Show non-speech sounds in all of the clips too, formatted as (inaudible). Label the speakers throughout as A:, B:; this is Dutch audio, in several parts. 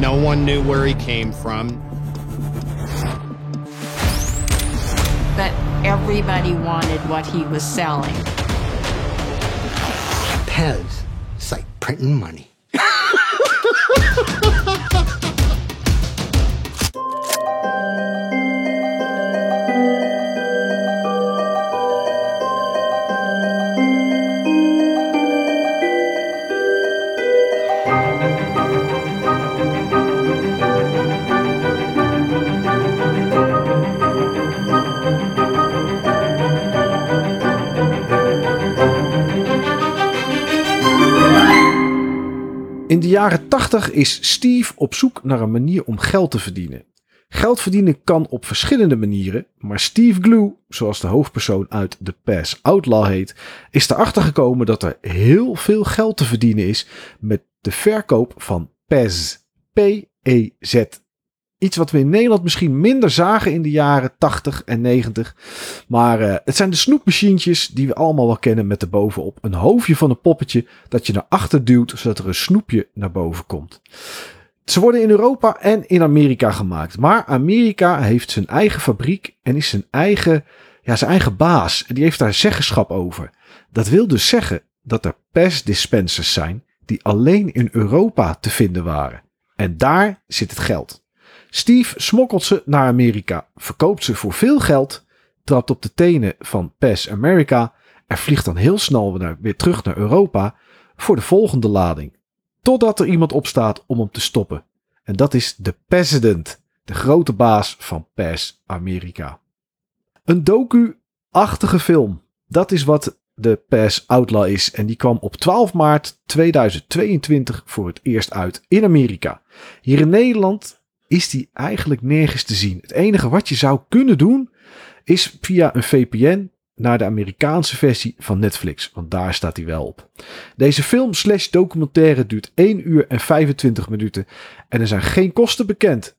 A: No one knew where he came from.
B: But everybody wanted what he was selling.
C: Pez. It's like printing money.
D: Jaren 80 is Steve op zoek naar een manier om geld te verdienen. Geld verdienen kan op verschillende manieren, maar Steve Glue, zoals de hoofdpersoon uit The Pass Outlaw heet, is erachter gekomen dat er heel veel geld te verdienen is met de verkoop van Pez. P-E-Z. Iets wat we in Nederland misschien minder zagen in de jaren 80 en 90. Maar eh, het zijn de snoepmachientjes die we allemaal wel kennen met erbovenop een hoofdje van een poppetje dat je naar achter duwt zodat er een snoepje naar boven komt. Ze worden in Europa en in Amerika gemaakt. Maar Amerika heeft zijn eigen fabriek en is zijn eigen, ja, zijn eigen baas. En die heeft daar zeggenschap over. Dat wil dus zeggen dat er PES dispensers zijn die alleen in Europa te vinden waren. En daar zit het geld. Steve smokkelt ze naar Amerika, verkoopt ze voor veel geld, trapt op de tenen van PES America en vliegt dan heel snel weer, terug naar Europa voor de volgende lading. Totdat er iemand opstaat om hem te stoppen. En dat is de president, de grote baas van PES Amerika. Een docu-achtige film. Dat is wat de PES Outlaw is. En die kwam op 12 maart 2022 voor het eerst uit in Amerika. Hier in Nederland is die eigenlijk nergens te zien. Het enige wat je zou kunnen doen is via een VPN naar de Amerikaanse versie van Netflix, want daar staat hij wel op. Deze film slash documentaire duurt 1 uur en 25 minuten en er zijn geen kosten bekend.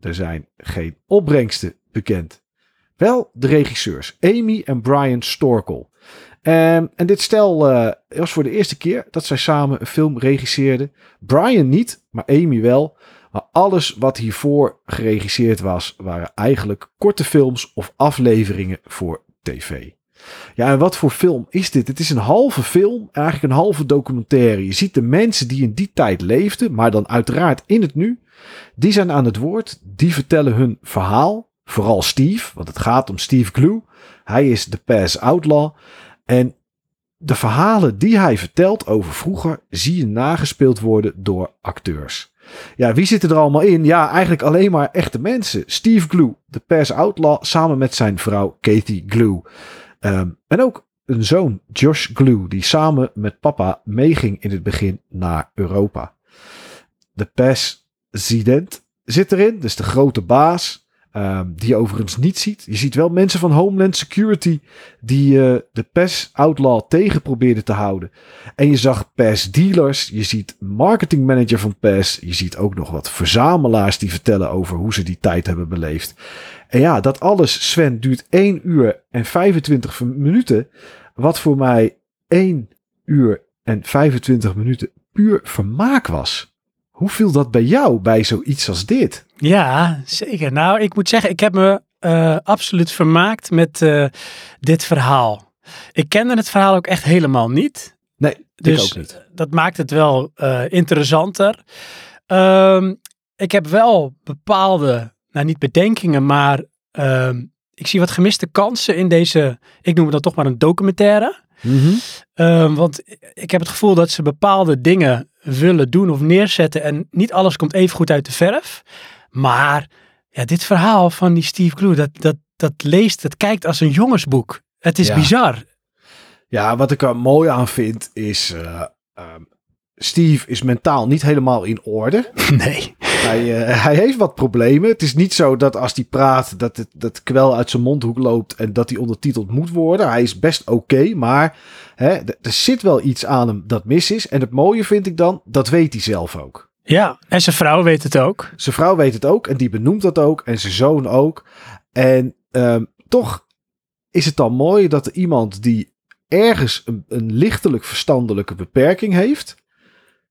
D: Er zijn geen opbrengsten bekend. Wel de regisseurs, Amy en Brian Storkel. En, en dit stel uh, was voor de eerste keer dat zij samen een film regisseerden. Brian niet, maar Amy wel. Maar alles wat hiervoor geregisseerd was, waren eigenlijk korte films of afleveringen voor tv. Ja, en wat voor film is dit? Het is een halve film, eigenlijk een halve documentaire. Je ziet de mensen die in die tijd leefden, maar dan uiteraard in het nu. Die zijn aan het woord, die vertellen hun verhaal. Vooral Steve, want het gaat om Steve Glue. Hij is de Pass Outlaw. En de verhalen die hij vertelt over vroeger zie je nagespeeld worden door acteurs. Ja, wie zit er allemaal in? Ja, eigenlijk alleen maar echte mensen. Steve Glue, de Pass Outlaw, samen met zijn vrouw Kathy Glue. Um, en ook een zoon, Josh Glue, die samen met papa meeging in het begin naar Europa. De president zit erin, dus de grote baas. Um, die je overigens niet ziet. Je ziet wel mensen van Homeland Security die uh, de PES Outlaw tegen probeerden te houden. En je zag PES dealers, je ziet marketing manager van PES, je ziet ook nog wat verzamelaars die vertellen over hoe ze die tijd hebben beleefd. En ja, dat alles, Sven, duurt 1 uur en 25 minuten. Wat voor mij 1 uur en 25 minuten puur vermaak was. Hoe viel dat bij jou bij zoiets als dit?
E: Ja, zeker. Nou, ik moet zeggen, ik heb me uh, absoluut vermaakt met uh, dit verhaal. Ik kende het verhaal ook echt helemaal niet.
D: Nee, dus ik ook niet.
E: Dat maakt het wel uh, interessanter. Um, ik heb wel bepaalde, nou niet bedenkingen, maar uh, ik zie wat gemiste kansen in deze, ik noem het dan toch maar een documentaire.
D: Mm -hmm.
E: uh, want ik heb het gevoel dat ze bepaalde dingen willen doen of neerzetten en niet alles komt even goed uit de verf. Maar ja, dit verhaal van die Steve Glue, dat, dat, dat leest, dat kijkt als een jongensboek. Het is
D: Ja.
E: bizar.
D: Ja, wat ik er mooi aan vind is. eh, ehm, Steve is mentaal niet helemaal in orde. (laughs)
E: Nee.
D: Hij, eh, hij heeft wat problemen. Het is niet zo dat als hij praat dat het dat kwel uit zijn mondhoek loopt en dat hij ondertiteld moet worden. Hij is best oké, maar hè, er zit wel iets aan hem dat mis is. En het mooie vind ik dan, dat weet hij zelf ook.
E: Ja, en zijn vrouw weet het ook.
D: Zijn vrouw weet het ook en die benoemt dat ook en zijn zoon ook. En ehm, toch is het dan mooi dat er iemand die ergens een, een lichtelijk verstandelijke beperking heeft,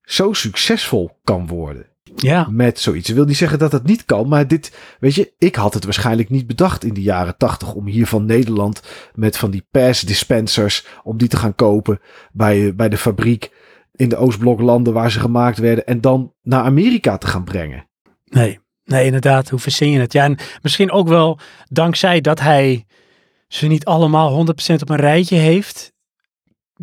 D: zo succesvol kan worden.
E: Ja,
D: met zoiets. Ik wil niet zeggen dat het niet kan, maar dit, weet je, ik had het waarschijnlijk niet bedacht in de jaren tachtig om hier van Nederland met van die pass dispensers, om die te gaan kopen bij, bij de fabriek in de Oostbloklanden waar ze gemaakt werden en dan naar Amerika te gaan brengen.
E: nee. Nee, inderdaad. Hoe verzin je het? Ja, en misschien ook wel dankzij dat hij ze niet allemaal 100% op een rijtje heeft.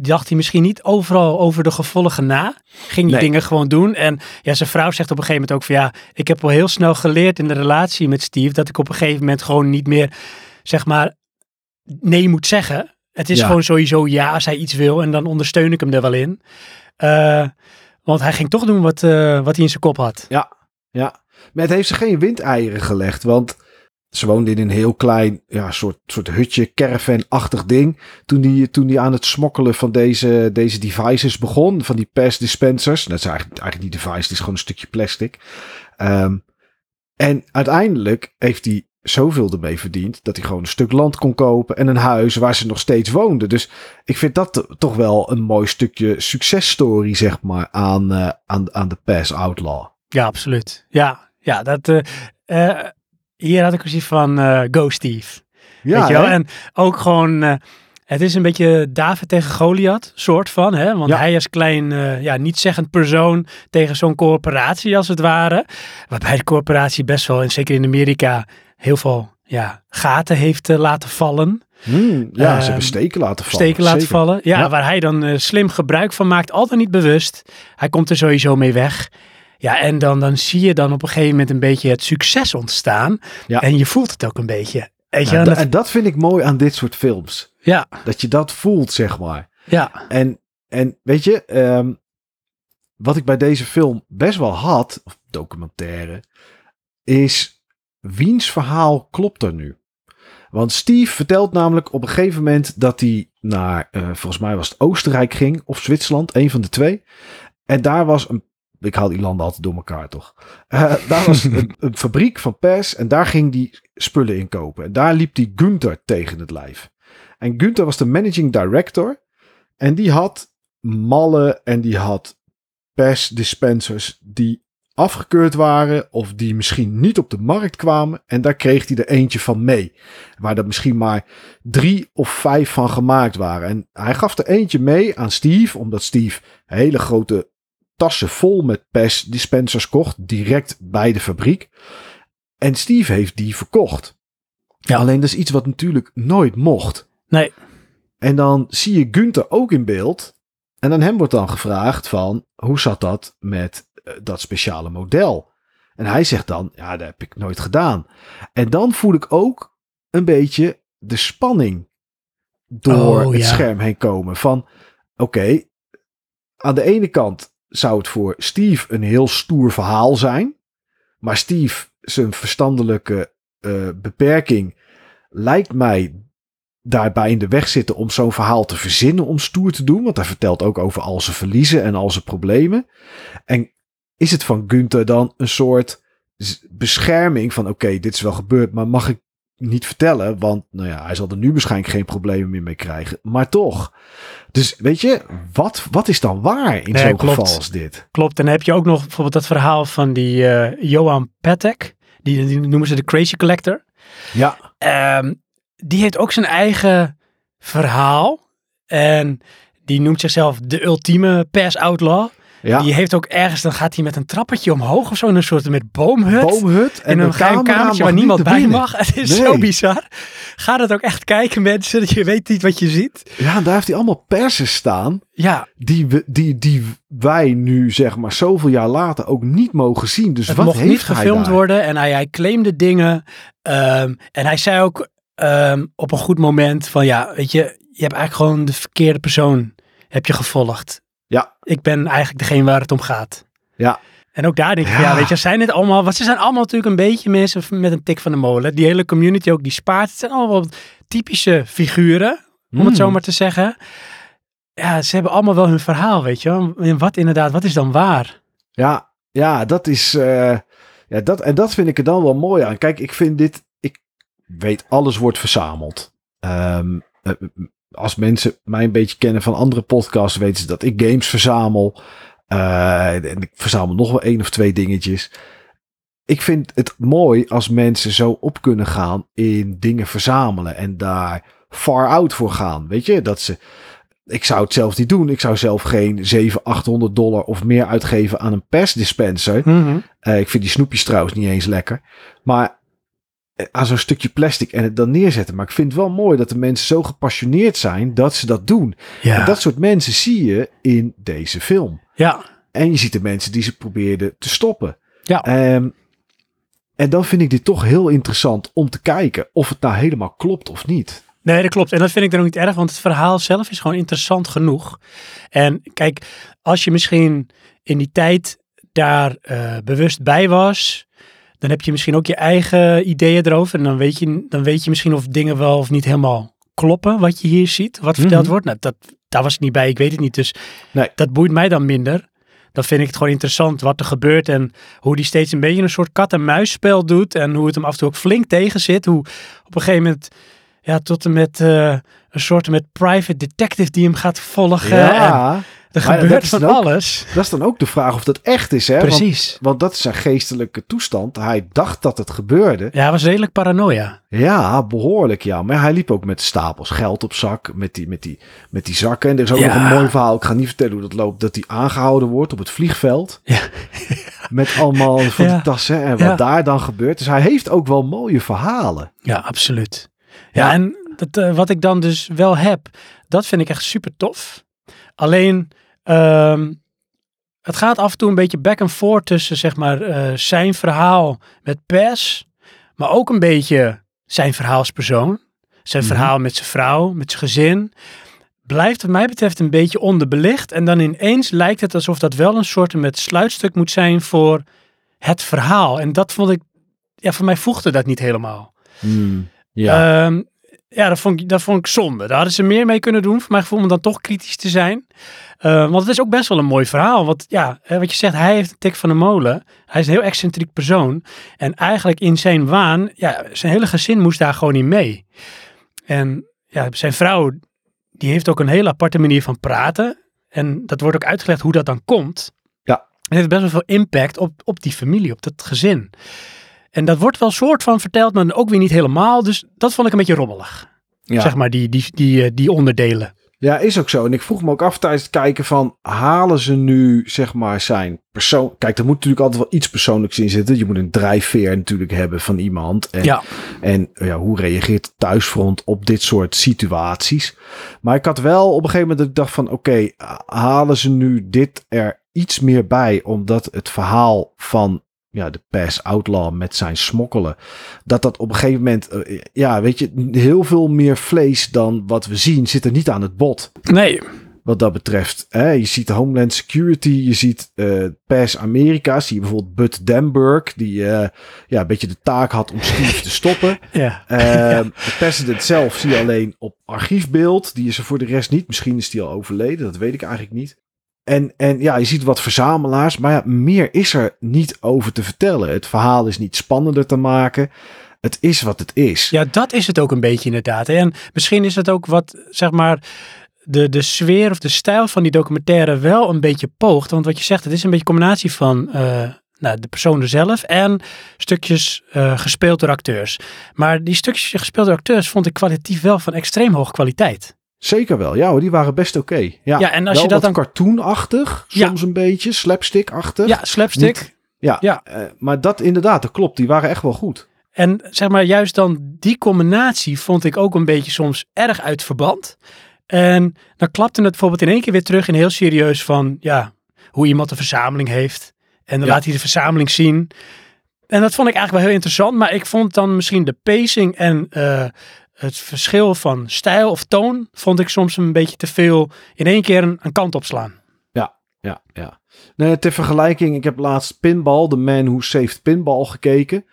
E: Dacht hij misschien niet overal over de gevolgen na. Ging die
D: Nee.
E: dingen gewoon doen. En ja, zijn vrouw zegt op een gegeven moment ook van ja, ik heb al heel snel geleerd in de relatie met Steve dat ik op een gegeven moment gewoon niet meer, zeg maar, nee moet zeggen. Het is
D: Ja.
E: gewoon sowieso ja als hij iets wil en dan ondersteun ik hem er wel in. Eh, want hij ging toch doen wat, eh, wat hij in zijn kop had.
D: Ja, ja. Maar het heeft ze geen windeieren gelegd, want ze woonde in een heel klein ja, soort, soort hutje, caravan-achtig ding. Toen die, toen die aan het smokkelen van deze, deze devices begon, van die pass dispensers. Dat is eigenlijk, eigenlijk niet device, het is gewoon een stukje plastic. Ehm, en uiteindelijk heeft hij zoveel ermee verdiend dat hij gewoon een stuk land kon kopen en een huis waar ze nog steeds woonde. Dus ik vind dat to- toch wel een mooi stukje successtory, zeg maar, aan, eh, aan, aan de Pass Outlaw.
E: Ja, absoluut. Ja, ja dat, eh, hier had ik precies van eh, Go Steve.
D: Ja,
E: weet je wel?
D: hè?
E: En ook gewoon, eh, het is een beetje David tegen Goliath, soort van. Hè? Want
D: Ja.
E: hij als klein, eh, ja, niet zeggend persoon tegen zo'n corporatie als het ware. Waarbij de corporatie best wel, en zeker in Amerika, heel veel ja, gaten heeft laten vallen.
D: Hmm, ja, ze
E: Ehm,
D: hebben steken laten vallen.
E: Steken laten
D: zeker.
E: vallen. Ja,
D: Ja.
E: waar hij dan slim gebruik van maakt, al dan niet bewust. Hij komt er sowieso mee weg. Ja, en dan, dan zie je dan op een gegeven moment een beetje het succes ontstaan.
D: Ja.
E: En je voelt het ook een beetje. Weet je,
D: Ja,
E: en
D: da-
E: dat-
D: en dat vind ik mooi aan dit soort films.
E: ja,
D: Dat je dat voelt, zeg maar.
E: ja,
D: En, en weet je, ehm, wat ik bij deze film best wel had, of documentaire, is wiens verhaal klopt er nu? Want Steve vertelt namelijk op een gegeven moment dat hij naar, eh, volgens mij was het Oostenrijk ging, of Zwitserland, een van de twee. En daar was een, ik haal die landen altijd door elkaar toch. Eh, daar was (laughs) een, een fabriek van pers en daar ging die spullen in kopen. En daar liep die Gunther tegen het lijf. En Gunther was de managing director. En die had mallen en die had persdispensers die afgekeurd waren of die misschien niet op de markt kwamen. En daar kreeg hij er eentje van mee. Waar er misschien maar drie of vijf van gemaakt waren. En hij gaf er eentje mee aan Steve, omdat Steve hele grote tassen vol met persdispensers kocht, direct bij de fabriek. En Steve heeft die verkocht.
E: Ja.
D: Alleen dat is iets wat natuurlijk nooit mocht.
E: nee,
D: En dan zie je Gunther ook in beeld. En aan hem wordt dan gevraagd van, hoe zat dat met eh, dat speciale model? En hij zegt dan, ja, dat heb ik nooit gedaan. En dan voel ik ook een beetje de spanning door
E: Oh,
D: het
E: ja.
D: scherm heen komen. Van, oké, aan de ene kant zou het voor Steve een heel stoer verhaal zijn. Maar Steve, zijn verstandelijke eh, beperking, lijkt mij daarbij in de weg zitten om zo'n verhaal te verzinnen om stoer te doen. Want hij vertelt ook over al zijn verliezen en al zijn problemen. En is het van Gunther dan een soort bescherming van oké, dit is wel gebeurd, maar mag ik niet vertellen? Want nou ja, hij zal er nu waarschijnlijk geen problemen meer mee krijgen. Maar toch. Dus weet je, wat, wat is dan waar in
E: Nee,
D: zo'n geval als dit?
E: klopt. En dan heb je ook nog bijvoorbeeld dat verhaal van die eh, Johan Patek. Die, die noemen ze de Crazy Collector.
D: Ja,
E: Ehm, die heeft ook zijn eigen verhaal. En die noemt zichzelf de ultieme pass outlaw.
D: Ja.
E: Die heeft ook ergens, dan gaat hij met een trappetje omhoog of zo in een soort met boomhut.
D: boomhut en
E: in een geheim kamertje waar niemand bij mag. (laughs) Het is
D: Nee.
E: zo bizar. Ga het ook echt kijken mensen, dat je weet niet wat je ziet.
D: Ja, daar heeft hij allemaal persen staan.
E: Ja,
D: die, we, die, die wij nu, zeg maar, zoveel jaar later ook niet mogen zien. Dus
E: het
D: wat
E: mocht
D: heeft
E: niet gefilmd worden en hij, hij claimde dingen. Ehm, en hij zei ook ehm, op een goed moment van ja, weet je, je hebt eigenlijk gewoon de verkeerde persoon heb je gevolgd.
D: Ja.
E: Ik ben eigenlijk degene waar het om gaat.
D: Ja.
E: En ook daar denk ik, ja,
D: Ja.
E: weet je, zijn dit allemaal, want ze zijn allemaal natuurlijk een beetje mensen met een tik van de molen. Die hele community ook, die spaart. Het zijn allemaal wat typische figuren, om het
D: Hmm.
E: zo maar te zeggen. Ja, ze hebben allemaal wel hun verhaal, weet je. En wat inderdaad, wat is dan waar?
D: Ja, ja, dat is. eh, ja, dat, en dat vind ik er dan wel mooi aan. Kijk, ik vind dit. Ik weet, alles wordt verzameld. Ehm, eh, als mensen mij een beetje kennen van andere podcasts, weten ze dat ik games verzamel. Eh, en ik verzamel nog wel één of twee dingetjes. Ik vind het mooi als mensen zo op kunnen gaan in dingen verzamelen en daar far out voor gaan. Weet je, dat ze. Ik zou het zelf niet doen. Ik zou zelf geen 700, 800 dollar of meer uitgeven aan een persdispenser.
E: Mhm.
D: Eh, ik vind die snoepjes trouwens niet eens lekker. Maar aan zo'n stukje plastic en het dan neerzetten. Maar ik vind het wel mooi dat de mensen zo gepassioneerd zijn dat ze dat doen.
E: Ja.
D: En dat soort mensen zie je in deze film.
E: ja.
D: En je ziet de mensen die ze probeerden te stoppen.
E: Ja.
D: Ehm, en dan vind ik dit toch heel interessant om te kijken of het nou helemaal klopt of niet.
E: Nee, dat klopt. En dat vind ik dan ook niet erg, want het verhaal zelf is gewoon interessant genoeg. En kijk, als je misschien in die tijd daar eh, bewust bij was, dan heb je misschien ook je eigen ideeën erover. En dan weet je, dan weet je misschien of dingen wel of niet helemaal kloppen, wat je hier ziet, wat verteld
D: Mhm.
E: wordt. Nou, dat, daar was ik niet bij, ik weet het niet. Dus
D: Nee.
E: dat boeit mij dan minder. Dan vind ik het gewoon interessant wat er gebeurt en hoe die steeds een beetje een soort kat-en-muisspel doet. En hoe het hem af en toe ook flink tegen zit. Hoe op een gegeven moment, ja, tot en met eh, een soort met private detective die hem gaat volgen. En
D: ja,
E: er
D: Maar dat
E: gebeurt van
D: ook-
E: alles.
D: dat is dan ook de vraag of dat echt is. Hè? Want,
E: Precies.
D: want dat is zijn geestelijke toestand. Hij dacht dat het gebeurde.
E: Ja, hij was redelijk paranoia.
D: Ja, behoorlijk ja. Maar hij liep ook met stapels geld op zak. Met die, met die, met die zakken. En er is ook
E: Ja.
D: nog een mooi verhaal. Ik ga niet vertellen hoe dat loopt. Dat hij aangehouden wordt op het vliegveld.
E: Ja. (laughs)
D: Met allemaal van
E: Ja.
D: die tassen. En wat daar dan gebeurt. Dus hij heeft ook wel mooie verhalen.
E: Ja, absoluut. Ja, en dat, eh, wat ik dan dus wel heb, dat vind ik echt super tof. Alleen, ehm, het gaat af en toe een beetje back and forth tussen zeg maar eh, zijn verhaal met pers, maar ook een beetje zijn verhaal als persoon. Zijn
D: Mhm.
E: verhaal met zijn vrouw, met zijn gezin. Blijft wat mij betreft een beetje onderbelicht. En dan ineens lijkt het alsof dat wel een soort met sluitstuk moet zijn voor het verhaal. En dat vond ik, ja, voor mij voegde dat niet helemaal.
D: Ja.
E: Ehm, ja, dat vond, ik, dat vond ik zonde. Daar hadden ze meer mee kunnen doen, voor mijn gevoel, om dan toch kritisch te zijn. Eh, want het is ook best wel een mooi verhaal. Want ja, wat je zegt, hij heeft een tik van de molen. Hij is een heel excentriek persoon. En eigenlijk in zijn waan, ja, zijn hele gezin moest daar gewoon niet mee. En ja, zijn vrouw, die heeft ook een hele aparte manier van praten. En dat wordt ook uitgelegd hoe dat dan komt.
D: Ja.
E: Het heeft best wel veel impact op, op die familie, op dat gezin. En dat wordt wel soort van verteld, maar ook weer niet helemaal. Dus dat vond ik een beetje rommelig.
D: ja.
E: Zeg maar, die, die, die, eh, die onderdelen.
D: Ja, is ook zo. En ik vroeg me ook af tijdens het kijken van, halen ze nu, zeg maar, zijn persoon... Kijk, er moet natuurlijk altijd wel iets persoonlijks in zitten. Je moet een drijfveer natuurlijk hebben van iemand. En,
E: Ja.
D: en ja, hoe reageert het thuisfront op dit soort situaties? Maar ik had wel op een gegeven moment dat ik dacht van, oké, halen ze nu dit er iets meer bij? Omdat het verhaal van ja, de Pass Outlaw met zijn smokkelen. Dat dat op een gegeven moment, eh, ja, weet je, heel veel meer vlees dan wat we zien zit er niet aan het bod.
E: Nee.
D: Wat dat betreft. Hè? Je ziet Homeland Security, je ziet eh Pass Amerika, zie je bijvoorbeeld Bud Denberg, die eh, ja, een beetje de taak had om Steve te stoppen. (laughs)
E: Ja. (laughs)
D: Ehm, de president zelf zie je alleen op archiefbeeld. Die is er voor de rest niet. Misschien is die al overleden, dat weet ik eigenlijk niet. En, en ja, je ziet wat verzamelaars, maar ja, meer is er niet over te vertellen. Het verhaal is niet spannender te maken. Het is wat het is.
E: ja, dat is het ook een beetje inderdaad. En misschien is het ook wat, zeg maar, de, de sfeer of de stijl van die documentaire wel een beetje poogt. Want wat je zegt, het is een beetje een combinatie van eh, nou, de persoon er zelf en stukjes eh, gespeeld door acteurs. Maar die stukjes gespeeld door acteurs vond ik kwalitatief wel van extreem hoge kwaliteit.
D: Zeker wel. Ja hoor, die waren best oké. Ja,
E: Ja, en als
D: wel
E: je dat dan-
D: cartoonachtig,
E: Ja.
D: soms een beetje, slapstick-achtig.
E: Ja, slapstick.
D: Niet- Ja,
E: Ja.
D: eh, maar dat inderdaad, dat klopt. Die waren echt wel goed.
E: En zeg maar, juist dan die combinatie vond ik ook een beetje soms erg uit verband. En dan klapte het bijvoorbeeld in één keer weer terug in heel serieus van, ja, hoe iemand een verzameling heeft. En dan
D: Ja.
E: laat hij de verzameling zien. En dat vond ik eigenlijk wel heel interessant. Maar ik vond dan misschien de pacing en eh, het verschil van stijl of toon, vond ik soms een beetje te veel in één keer een, een kant opslaan.
D: Ja, ja. Nee, ter vergelijking, ik heb laatst Pinball, The Man Who Saved Pinball gekeken.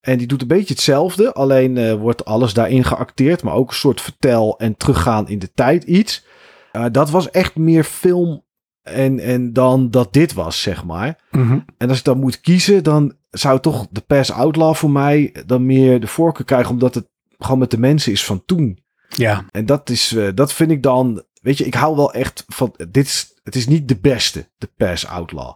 D: En die doet een beetje hetzelfde, alleen eh, wordt alles daarin geacteerd, maar ook een soort vertel en teruggaan in de tijd iets. Eh, dat was echt meer film en, en dan dat dit was, zeg maar. En als ik dan moet kiezen, dan zou toch de Pass Outlaw voor mij dan meer de voorkeur krijgen, omdat het gewoon met de mensen is van toen.
E: Ja,
D: En dat is, eh, dat vind ik dan, weet je, ik hou wel echt van, dit is Het is niet de beste, de Pass Outlaw.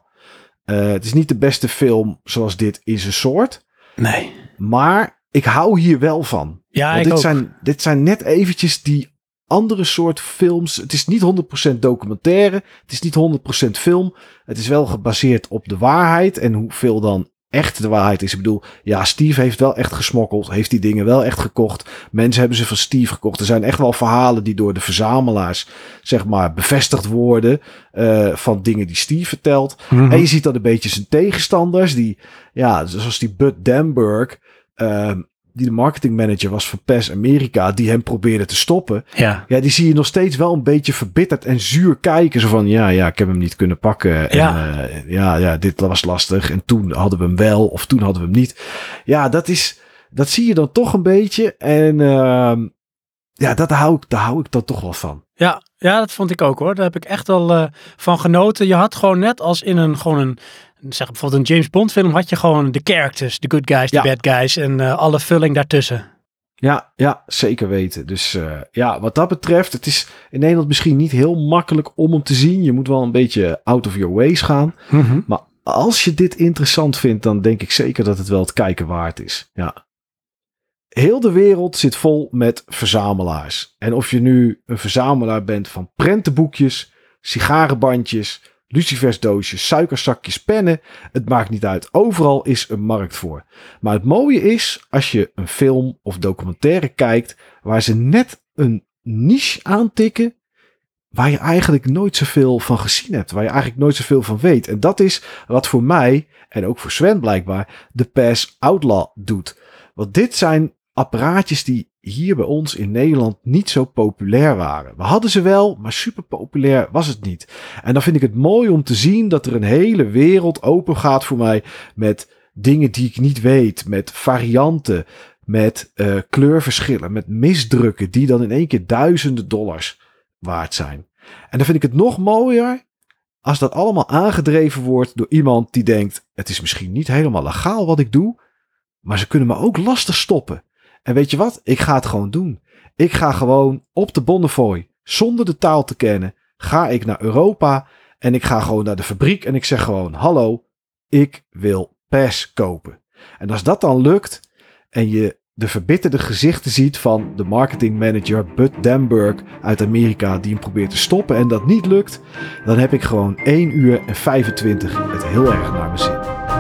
D: Eh, het is niet de beste film zoals dit in zijn soort.
E: Nee.
D: Maar ik hou hier wel van.
E: Ja,
D: Want
E: ik
D: dit,
E: ook.
D: zijn, dit zijn net eventjes die andere soort films. Het is niet 100% documentaire. Het is niet 100% film. Het is wel gebaseerd op de waarheid. En hoeveel dan echt de waarheid is. Ik bedoel, ja, Steve heeft wel echt gesmokkeld. Heeft die dingen wel echt gekocht. Mensen hebben ze van Steve gekocht. Er zijn echt wel verhalen die door de verzamelaars, zeg maar, bevestigd worden. eh, van dingen die Steve vertelt.
E: Mhm.
D: En je ziet dan een beetje zijn tegenstanders. Die, ja, zoals die Bud Damberg. ehm, die de marketingmanager was van PES Amerika. Die hem probeerde te stoppen.
E: Ja.
D: Ja, die zie je nog steeds wel een beetje verbitterd en zuur kijken. Zo van, ja, ja, ik heb hem niet kunnen pakken. En,
E: Ja.
D: eh, ja, ja, dit was lastig. En toen hadden we hem wel, of toen hadden we hem niet. Ja, dat is, dat zie je dan toch een beetje. En ehm, ja, dat hou ik, daar hou ik dan toch wel van.
E: Ja, ja, dat vond ik ook hoor. Daar heb ik echt wel eh, van genoten. Je had gewoon net als in een gewoon een zeg bijvoorbeeld een James Bond film had je gewoon de characters, de good guys, de
D: Ja.
E: bad guys en eh, alle vulling daartussen.
D: Ja, ja, zeker weten. Dus eh, ja, wat dat betreft, het is in Nederland misschien niet heel makkelijk om hem te zien. Je moet wel een beetje out of your ways gaan. Maar als je dit interessant vindt, dan denk ik zeker dat het wel het kijken waard is. Ja. Heel de wereld zit vol met verzamelaars. En of je nu een verzamelaar bent van prentenboekjes, sigarenbandjes, lucifersdoosjes, suikerzakjes, pennen, het maakt niet uit. Overal is een markt voor. Maar het mooie is, als je een film of documentaire kijkt, waar ze net een niche aantikken, waar je eigenlijk nooit zoveel van gezien hebt. Waar je eigenlijk nooit zoveel van weet. En dat is wat voor mij, en ook voor Sven blijkbaar, de Pass Outlaw doet. Want dit zijn apparaatjes die hier bij ons in Nederland niet zo populair waren. We hadden ze wel, maar super populair was het niet. En dan vind ik het mooi om te zien dat er een hele wereld open gaat voor mij met dingen die ik niet weet, met varianten, met eh, kleurverschillen, met misdrukken die dan in één keer duizenden dollars waard zijn. En dan vind ik het nog mooier als dat allemaal aangedreven wordt door iemand die denkt: het is misschien niet helemaal legaal wat ik doe, maar ze kunnen me ook lastig stoppen. En weet je wat? Ik ga het gewoon doen. Ik ga gewoon op de Bonnefoy, zonder de taal te kennen, ga ik naar Europa en ik ga gewoon naar de fabriek en ik zeg gewoon: hallo, ik wil pers kopen. En als dat dan lukt en je de verbitterde gezichten ziet van de marketingmanager Bud Damberg uit Amerika die hem probeert te stoppen en dat niet lukt, dan heb ik gewoon 1 uur en 25 het heel erg naar mijn zin.